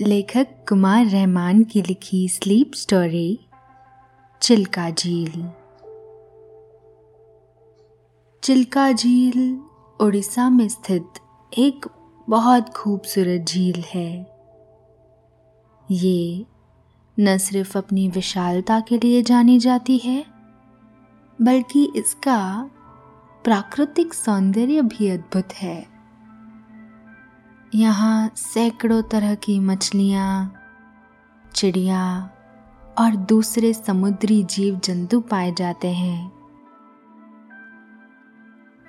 लेखक कुमार रहमान की लिखी स्लीप स्टोरी, चिल्का झील। चिल्का झील उड़ीसा में स्थित एक बहुत खूबसूरत झील है। ये न सिर्फ़ अपनी विशालता के लिए जानी जाती है, बल्कि इसका प्राकृतिक सौंदर्य भी अद्भुत है। यहाँ सैकड़ों तरह की मछलियाँ, चिड़िया और दूसरे समुद्री जीव जंतु पाए जाते हैं।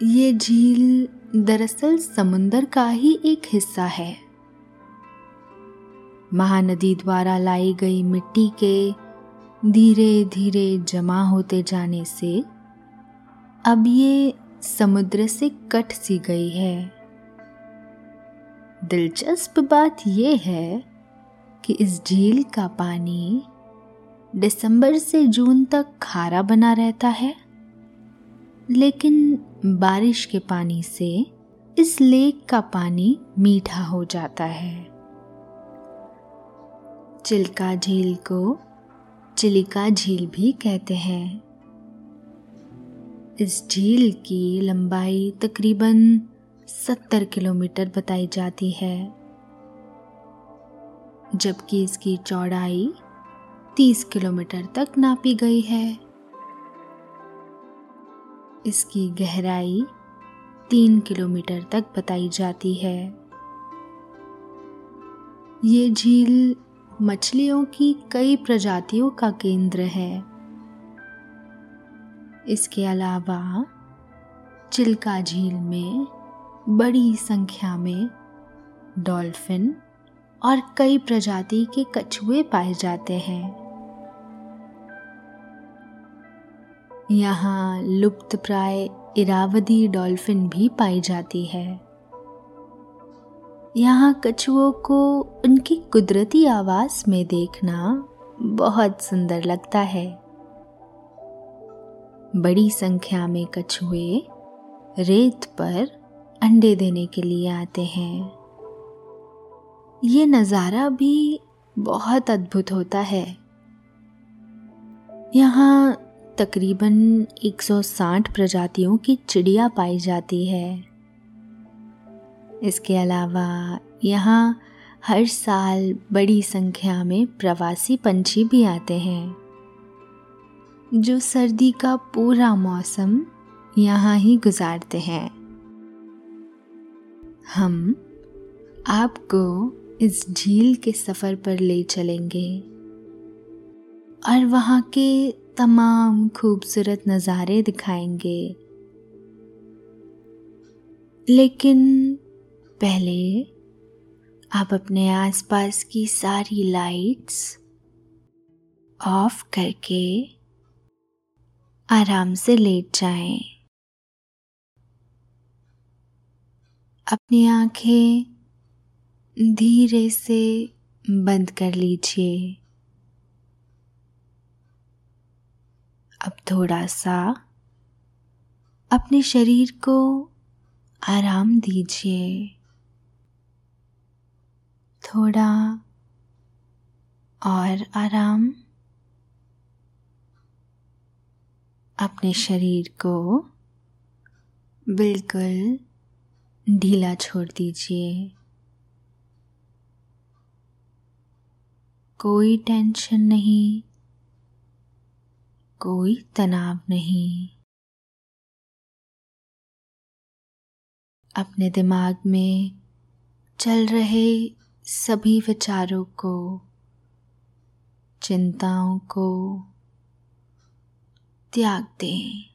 ये झील दरअसल समुंदर का ही एक हिस्सा है। महानदी द्वारा लाई गई मिट्टी के धीरे धीरे जमा होते जाने से अब ये समुद्र से कट सी गई है। दिलचस्प बात यह है कि इस झील का पानी दिसंबर से जून तक खारा बना रहता है, लेकिन बारिश के पानी से इस लेक का पानी मीठा हो जाता है। चिल्का झील को चिलिका झील भी कहते हैं। इस झील की लंबाई तकरीबन सत्तर किलोमीटर बताई जाती है। जबकि इसकी चौड़ाई तीस किलोमीटर तक नापी गई है। इसकी गहराई तीन किलोमीटर तक बताई जाती है। ये झील मछलियों की कई प्रजातियों का केंद्र है। इसके अलावा चिल्का झील में बड़ी संख्या में डॉल्फिन और कई प्रजाति के कछुए पाए जाते हैं। यहाँ लुप्त प्राय इरावदी डॉल्फिन भी पाई जाती है। यहाँ कछुओं को उनकी कुदरती आवाज़ में देखना बहुत सुंदर लगता है। बड़ी संख्या में कछुए रेत पर अंडे देने के लिए आते हैं। ये नज़ारा भी बहुत अद्भुत होता है। यहाँ तकरीबन 160 प्रजातियों की चिड़िया पाई जाती है। इसके अलावा यहाँ हर साल बड़ी संख्या में प्रवासी पंछी भी आते हैं। जो सर्दी का पूरा मौसम यहाँ ही गुजारते हैं। हम आपको इस झील के सफ़र पर ले चलेंगे और वहाँ के तमाम खूबसूरत नज़ारे दिखाएँगे लेकिन पहले आप अपने आसपास की सारी लाइट्स ऑफ़ करके आराम से लेट जाएँ। अपनी आँखें धीरे से बंद कर लीजिए। अब थोड़ा सा अपने शरीर को आराम दीजिए। थोड़ा और आराम अपने शरीर को बिल्कुल ढीला छोड़ दीजिए। कोई टेंशन नहीं, कोई तनाव नहीं। अपने दिमाग में चल रहे सभी विचारों को, चिंताओं को त्याग दें।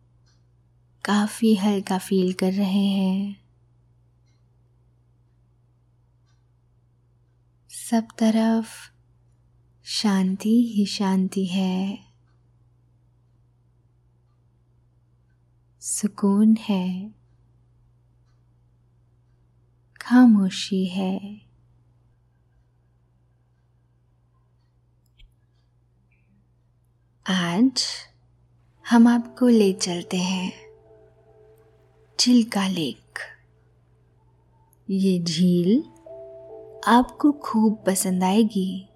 काफ़ी हल्का फील कर रहे हैं। सब तरफ़ शांति ही शांति है। सुकून है। खामोशी है। आज हम आपको ले चलते हैं। चिल्का लेक। ये झील आपको खूब पसंद आएगी,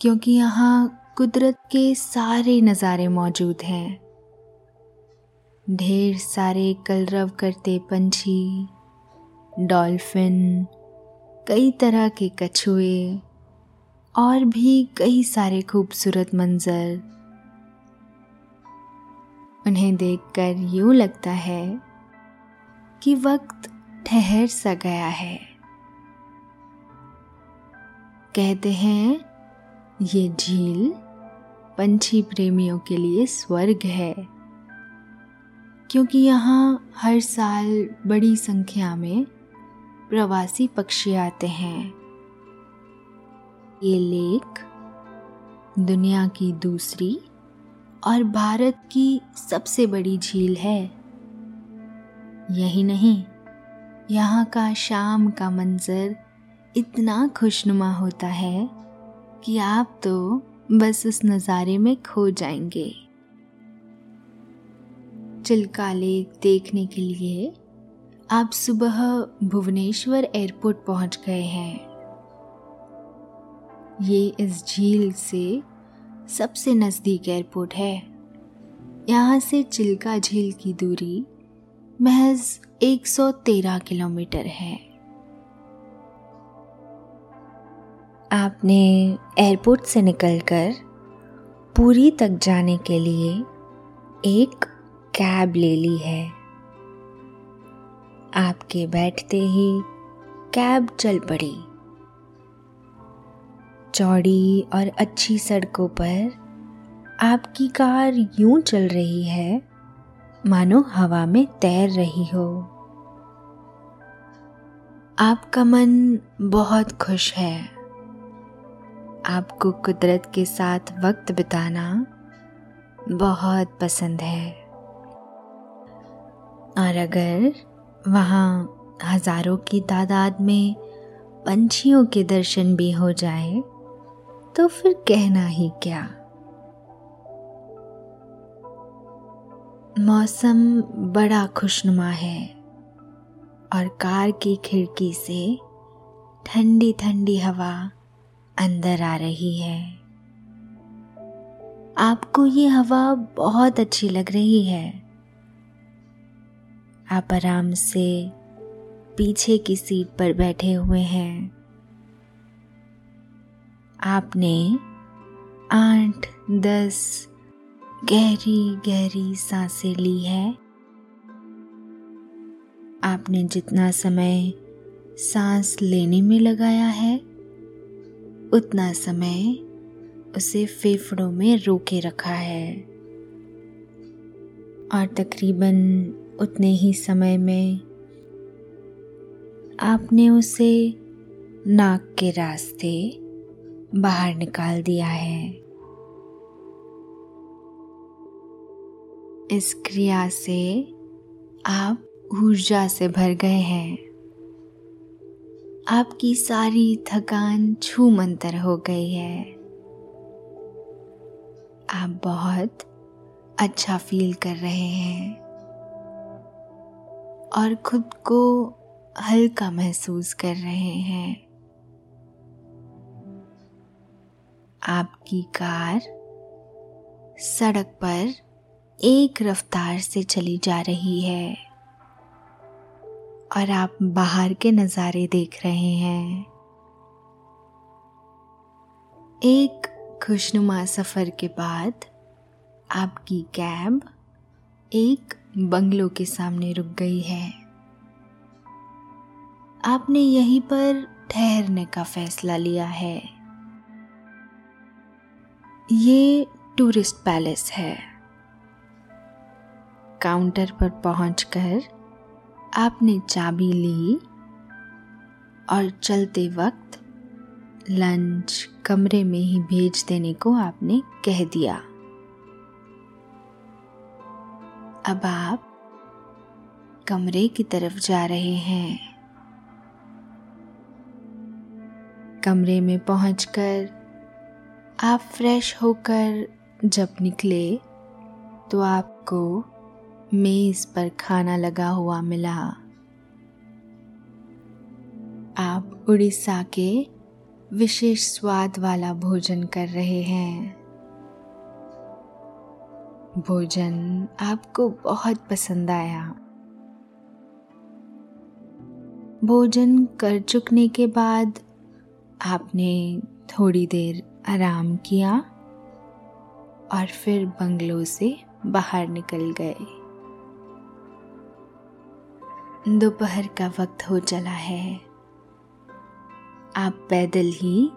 क्योंकि यहाँ कुदरत के सारे नज़ारे मौजूद हैं। ढेर सारे कलरव करते पंछी, डॉल्फिन, कई तरह के कछुए और भी कई सारे खूबसूरत मंजर। उन्हें देखकर यूँ लगता है कि वक्त ठहर सा गया है। कहते हैं, ये झील पंछी प्रेमियों के लिए स्वर्ग है, क्योंकि यहाँ हर साल बड़ी संख्या में प्रवासी पक्षी आते हैं। ये लेक दुनिया की दूसरी और भारत की सबसे बड़ी झील है। यही नहीं, यहाँ का शाम का मंज़र इतना खुशनुमा होता है कि आप तो बस उस नज़ारे में खो जाएँगे। चिल्का लेक देखने के लिए आप सुबह भुवनेश्वर एयरपोर्ट पहुँच गए हैं। ये इस झील से सबसे नज़दीक एयरपोर्ट है। यहाँ से चिल्का झील की दूरी महज 113 किलोमीटर है। आपने एयरपोर्ट से निकलकर पूरी तक जाने के लिए एक कैब ले ली है। आपके बैठते ही कैब चल पड़ी। चौड़ी और अच्छी सड़कों पर आपकी कार यूँ चल रही है, मानो हवा में तैर रही हो। आपका मन बहुत खुश है। आपको कुदरत के साथ वक्त बिताना बहुत पसंद है। और अगर वहाँ हज़ारों की तादाद में पंछियों के दर्शन भी हो जाए तो फिर कहना ही क्या? मौसम बड़ा खुशनुमा है और कार की खिड़की से ठंडी ठंडी हवा अंदर आ रही है। आपको ये हवा बहुत अच्छी लग रही है। आप आराम से पीछे की सीट पर बैठे हुए हैं। आपने आठ, दस गहरी गहरी साँसें ली है। आपने जितना समय सांस लेने में लगाया है, उतना समय उसे फेफड़ों में रोके रखा है। और तकरीबन उतने ही समय में आपने उसे नाक के रास्ते बाहर निकाल दिया है। इस क्रिया से आप ऊर्जा से भर गए हैं। आपकी सारी थकान छू मंतर हो गई है। आप बहुत अच्छा फील कर रहे हैं। और खुद को हल्का महसूस कर रहे हैं। आपकी कार सड़क पर एक रफ्तार से चली जा रही है और आप बाहर के नज़ारे देख रहे हैं। एक खुशनुमा सफ़र के बाद आपकी कैब एक बंगलों के सामने रुक गई है। आपने यहीं पर ठहरने का फैसला लिया है। ये टूरिस्ट पैलेस है। काउंटर पर पहुंचकर आपने चाबी ली और चलते वक्त लंच कमरे में ही भेज देने को आपने कह दिया। अब आप कमरे की तरफ़ जा रहे हैं। कमरे में पहुंचकर आप फ्रेश होकर जब निकले तो आपको मेज पर खाना लगा हुआ मिला। आप उड़ीसा के विशेष स्वाद वाला भोजन कर रहे हैं। भोजन आपको बहुत पसंद आया। भोजन कर चुकने के बाद आपने थोड़ी देर आराम किया और फिर बंगलो से बाहर निकल गए। दोपहर का वक्त हो चला है। आप पैदल ही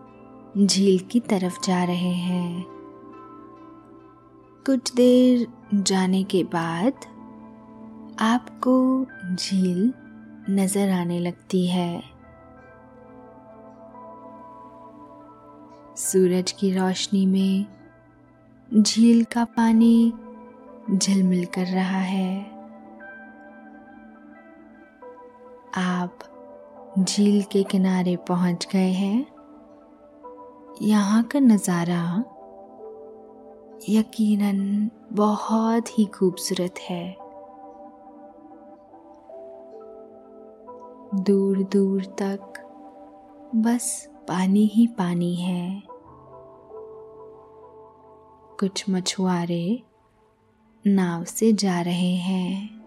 झील की तरफ़ जा रहे हैं। कुछ देर जाने के बाद आपको झील नज़र आने लगती है। सूरज की रोशनी में झील का पानी झिलमिल कर रहा है। आप झील के किनारे पहुँच गए हैं। यहाँ का नज़ारा यकीनन बहुत ही खूबसूरत है। दूर दूर तक बस पानी ही पानी है। कुछ मछुआरे नाव से जा रहे हैं।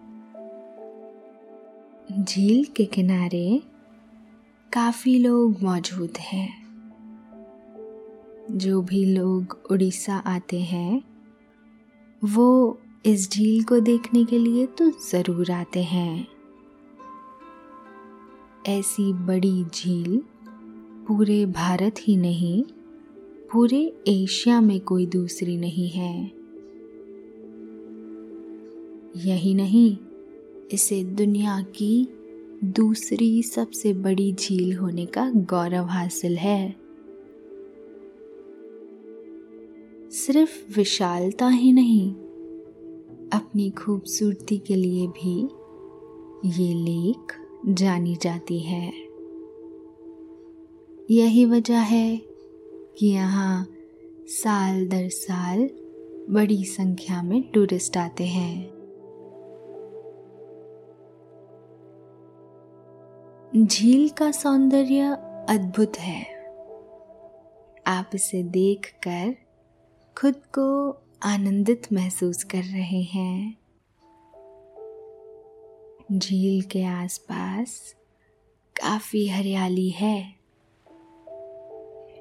झील के किनारे काफ़ी लोग मौजूद हैं। जो भी लोग उड़ीसा आते हैं, वो इस झील को देखने के लिए तो ज़रूर आते हैं। ऐसी बड़ी झील पूरे भारत ही नहीं पूरे एशिया में कोई दूसरी नहीं है। यही नहीं, इसे दुनिया की दूसरी सबसे बड़ी झील होने का गौरव हासिल है। सिर्फ़ विशालता ही नहीं, अपनी खूबसूरती के लिए भी ये लेक जानी जाती है। यही वजह है कि यहाँ साल दर साल बड़ी संख्या में टूरिस्ट आते हैं। झील का सौंदर्य अद्भुत है। आप इसे देखकर खुद को आनंदित महसूस कर रहे हैं। झील के आसपास काफ़ी हरियाली है।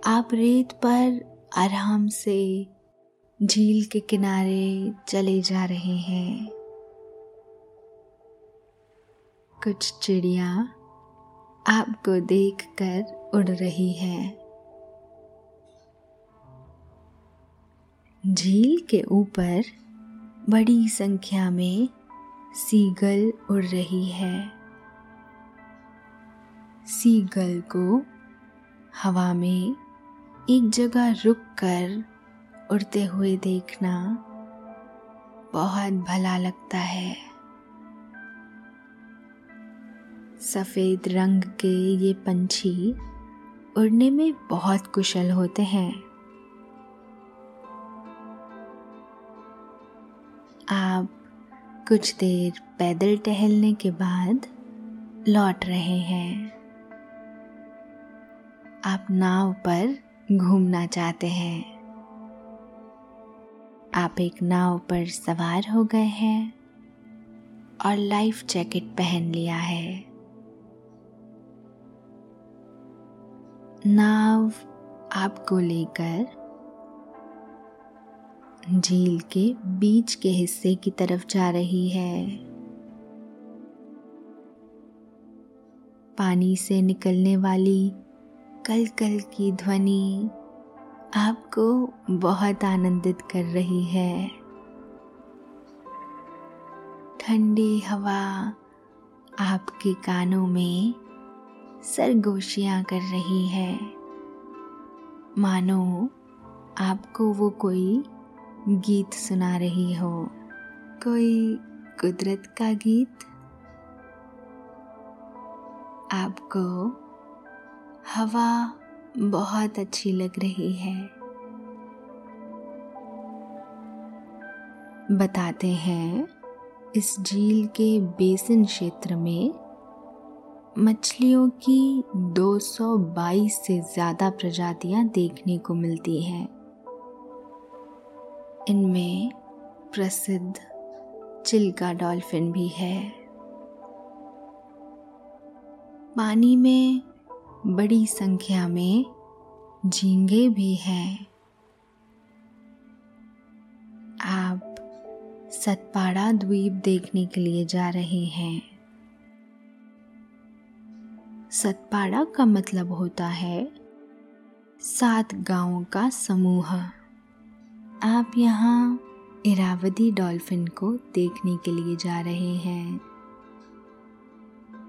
आप रेत पर आराम से झील के किनारे चले जा रहे हैं। कुछ चिड़िया आपको देखकर उड़ रही है। झील के ऊपर बड़ी संख्या में सीगल उड़ रही है। सीगल को हवा में एक जगह रुक कर उड़ते हुए देखना बहुत भला लगता है। सफ़ेद रंग के ये पंछी उड़ने में बहुत कुशल होते हैं। आप कुछ देर पैदल टहलने के बाद लौट रहे हैं। आप नाव पर घूमना चाहते हैं। आप एक नाव पर सवार हो गए हैं और लाइफ जैकेट पहन लिया है। नाव आपको लेकर झील के बीच के हिस्से की तरफ़ जा रही है। पानी से निकलने वाली कल कल की ध्वनि आपको बहुत आनंदित कर रही है। ठंडी हवा आपके कानों में सरगोशियाँ कर रही है। मानो आपको वो कोई गीत सुना रही हो। कोई कुदरत का गीत? आपको हवा बहुत अच्छी लग रही है। बताते हैं, इस झील के बेसिन क्षेत्र में मछलियों की 222 से ज़्यादा प्रजातियाँ देखने को मिलती हैं। इनमें प्रसिद्ध चिल्का डॉल्फिन भी है। पानी में बड़ी संख्या में झींगे भी हैं। आप सतपाड़ा द्वीप देखने के लिए जा रहे हैं। सतपाड़ा का मतलब होता है सात गाँवों का समूह। आप यहाँ इरावदी डॉल्फिन को देखने के लिए जा रहे हैं।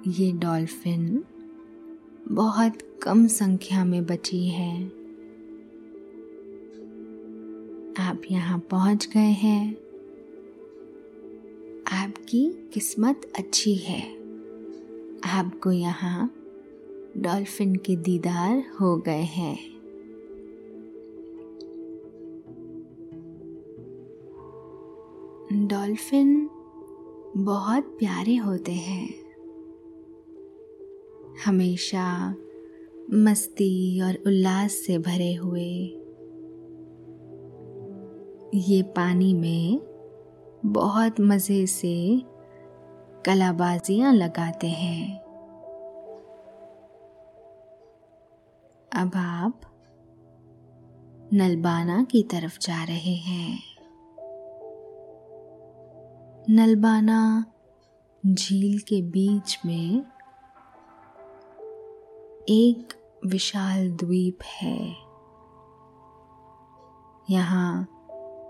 ये डॉल्फिन बहुत कम संख्या में बची है। आप यहाँ पहुँच गए हैं। आपकी किस्मत अच्छी है। आपको यहाँ डॉल्फिन के दीदार हो गए हैं। डॉल्फिन बहुत प्यारे होते हैं। हमेशा मस्ती और उल्लास से भरे हुए। ये पानी में बहुत मज़े से कलाबाजियाँ लगाते हैं। अब आप नलबाना की तरफ़ जा रहे हैं। नलबाना झील के बीच में एक विशाल द्वीप है। यहाँ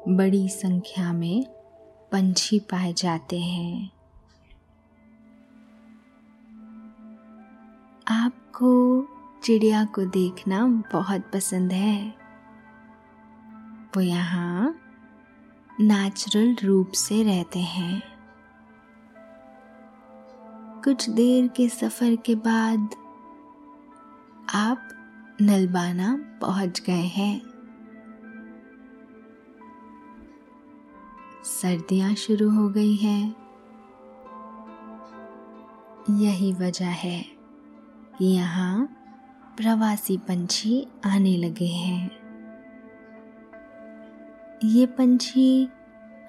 बड़ी संख्या में पंछी पाए जाते हैं। आपको चिड़िया को देखना बहुत पसंद है। वो यहाँ नेचुरल रूप से रहते हैं। कुछ देर के सफ़र के बाद आप नलबाना पहुँच गए हैं। सर्दियाँ शुरू हो गई हैं। यही वजह है कि यहाँ प्रवासी पंछी आने लगे हैं। ये पंछी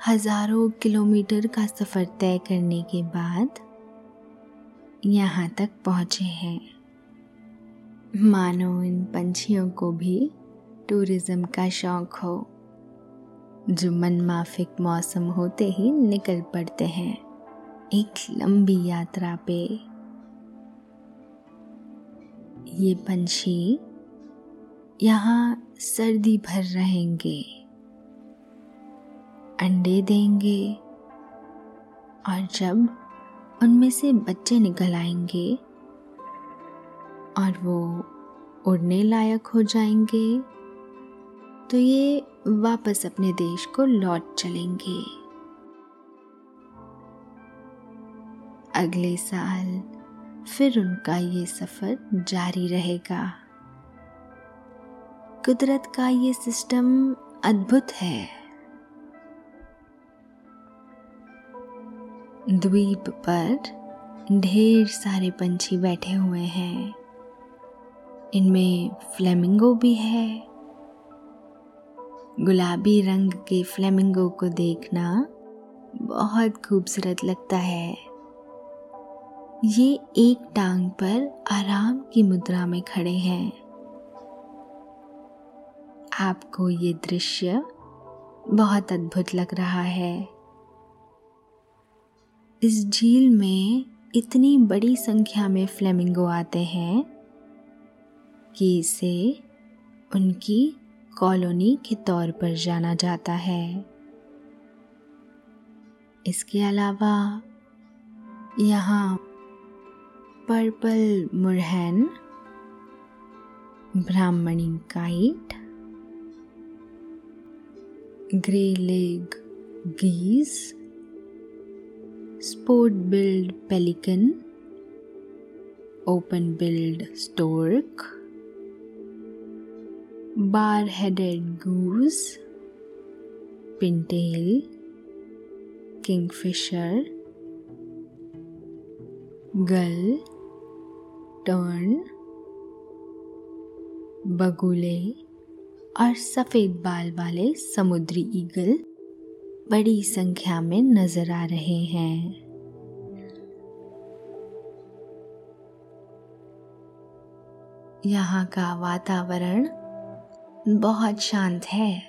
हज़ारों किलोमीटर का सफ़र तय करने के बाद यहाँ तक पहुँचे हैं। मानो इन पंछियों को भी टूरिज़्म का शौक हो। जो मनमाफिक मौसम होते ही निकल पड़ते हैं एक लंबी यात्रा पे। ये पंछी यहाँ सर्दी भर रहेंगे, अंडे देंगे और जब उनमें से बच्चे निकल आएँगे और वो उड़ने लायक हो जाएँगे। तो ये वापस अपने देश को लौट चलेंगे। अगले साल फिर उनका ये सफ़र जारी रहेगा। कुदरत का ये सिस्टम अद्भुत है। द्वीप पर ढेर सारे पंछी बैठे हुए हैं। इनमें फ्लेमिंगो भी है। गुलाबी रंग के फ्लेमिंगो को देखना बहुत खूबसूरत लगता है। ये एक टांग पर आराम की मुद्रा में खड़े हैं। आपको ये दृश्य बहुत अद्भुत लग रहा है। इस झील में इतनी बड़ी संख्या में फ्लेमिंगो आते हैं। कि इसे उनकी कॉलोनी के तौर पर जाना जाता है। इसके अलावा यहाँ purple moorhen, Brahminy kite greylag geese sport-billed open open-billed bar headed goose, pintail, kingfisher, gull, tern, बगुले और सफ़ेद बाल वाले समुद्री ईगल बड़ी संख्या में नज़र आ रहे हैं। यहाँ का वातावरण बहुत शांत है।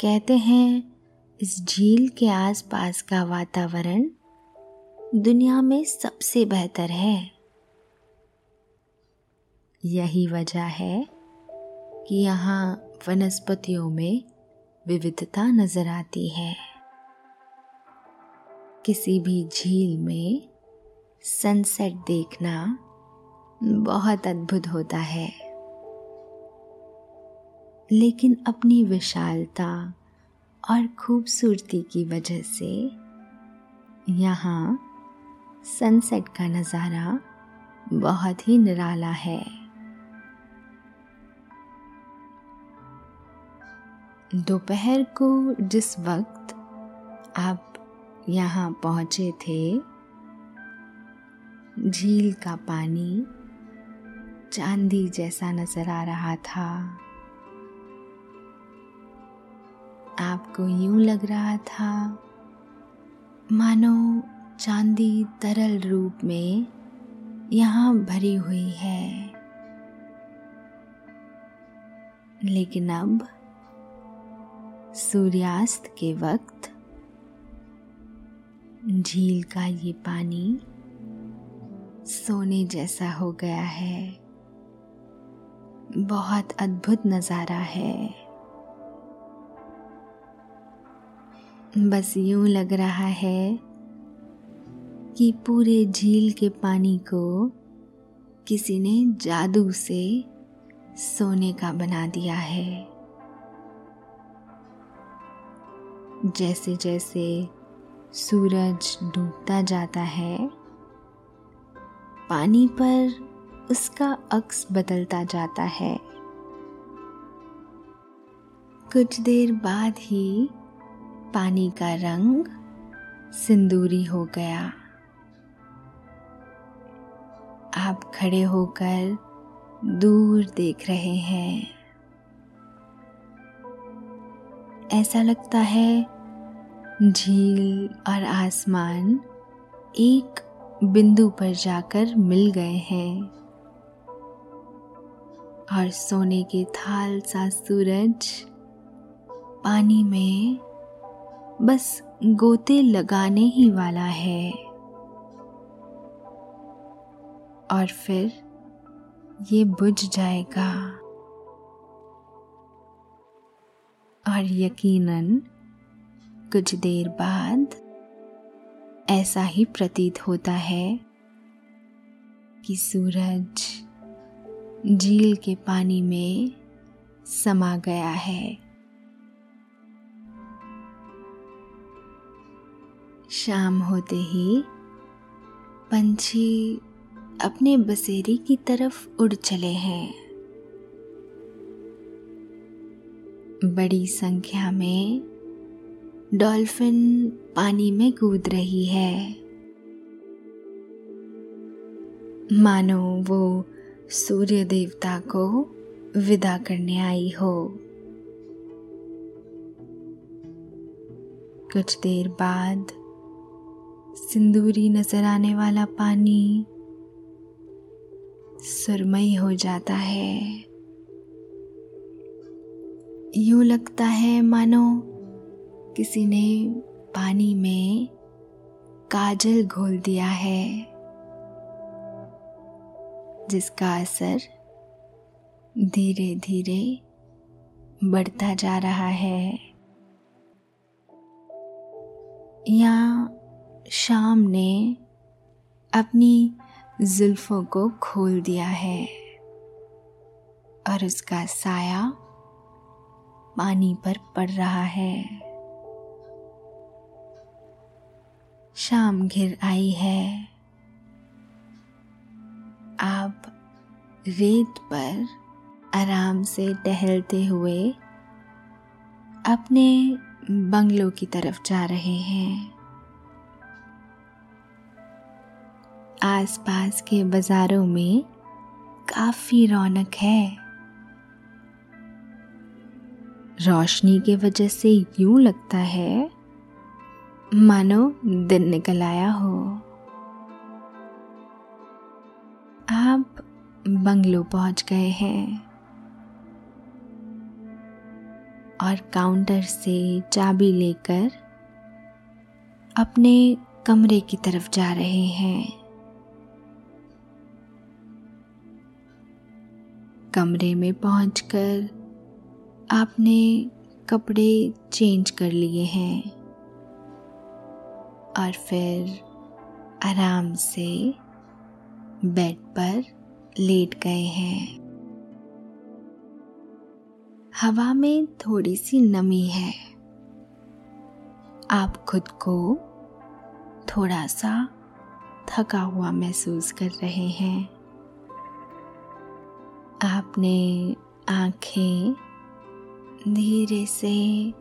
कहते हैं, इस झील के आसपास का वातावरण दुनिया में सबसे बेहतर है। यही वजह है कि यहाँ वनस्पतियों में विविधता नज़र आती है। किसी भी झील में सनसेट देखना बहुत अद्भुत होता है। लेकिन अपनी विशालता और खूबसूरती की वजह से यहाँ सनसेट का नज़ारा बहुत ही निराला है। दोपहर को जिस वक्त आप यहाँ पहुँचे थे, झील का पानी चांदी जैसा नज़र आ रहा था। आपको यूँ लग रहा था, मानो चांदी तरल रूप में यहाँ भरी हुई है। लेकिन अब सूर्यास्त के वक्त झील का ये पानी सोने जैसा हो गया है। बहुत अद्भुत नज़ारा है। बस यूँ लग रहा है कि पूरे झील के पानी को किसी ने जादू से सोने का बना दिया है। जैसे जैसे सूरज डूबता जाता है, पानी पर उसका अक्स बदलता जाता है। कुछ देर बाद ही पानी का रंग सिंदूरी हो गया। आप खड़े होकर दूर देख रहे हैं। ऐसा लगता है झील और आसमान एक बिंदु पर जाकर मिल गए हैं। और सोने के थाल सा सूरज पानी में बस गोते लगाने ही वाला है। और फिर ये बुझ जाएगा। और यकीनन कुछ देर बाद ऐसा ही प्रतीत होता है कि सूरज झील के पानी में समा गया है। शाम होते ही पंछी अपने बसेरे की तरफ़ उड़ चले हैं। बड़ी संख्या में डॉल्फिन पानी में कूद रही है। मानो वो सूर्य देवता को विदा करने आई हो। कुछ देर बाद सिंदूरी नज़र आने वाला पानी सुरमई हो जाता है। यूँ लगता है मानो किसी ने पानी में काजल घोल दिया है, जिसका असर धीरे धीरे बढ़ता जा रहा है। या शाम ने अपनी जुल्फों को खोल दिया है और उसका साया पानी पर पड़ रहा है। शाम घिर आई है। आप रेत पर आराम से टहलते हुए अपने बंगलों की तरफ़ जा रहे हैं। आसपास के बाजारों में काफ़ी रौनक है। रोशनी के वजह से यूँ लगता है, मानो दिन निकल आया हो। आप बंगलो पहुँच गए हैं। और काउंटर से चाबी लेकर अपने कमरे की तरफ़ जा रहे हैं। कमरे में पहुंचकर आपने कपड़े चेंज कर लिए हैं और फिर आराम से बेड पर लेट गए हैं। हवा में थोड़ी सी नमी है। आप खुद को थोड़ा सा थका हुआ महसूस कर रहे हैं। आपने आँखें धीरे से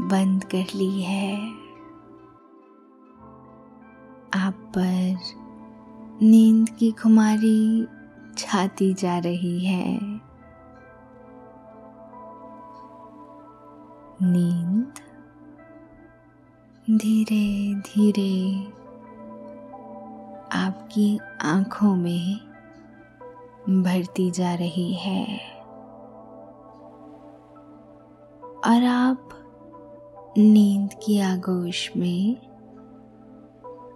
बंद कर ली है। आप पर नींद की खुमारी छाती जा रही है। नींद धीरे धीरे आपकी आँखों में भरती जा रही है। और आप नींद की आगोश में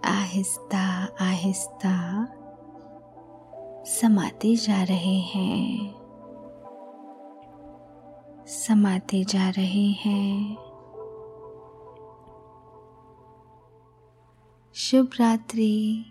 आहिस्ता आहिस्ता समाते जा रहे हैं। समाते जा रहे हैं। शुभ रात्रि।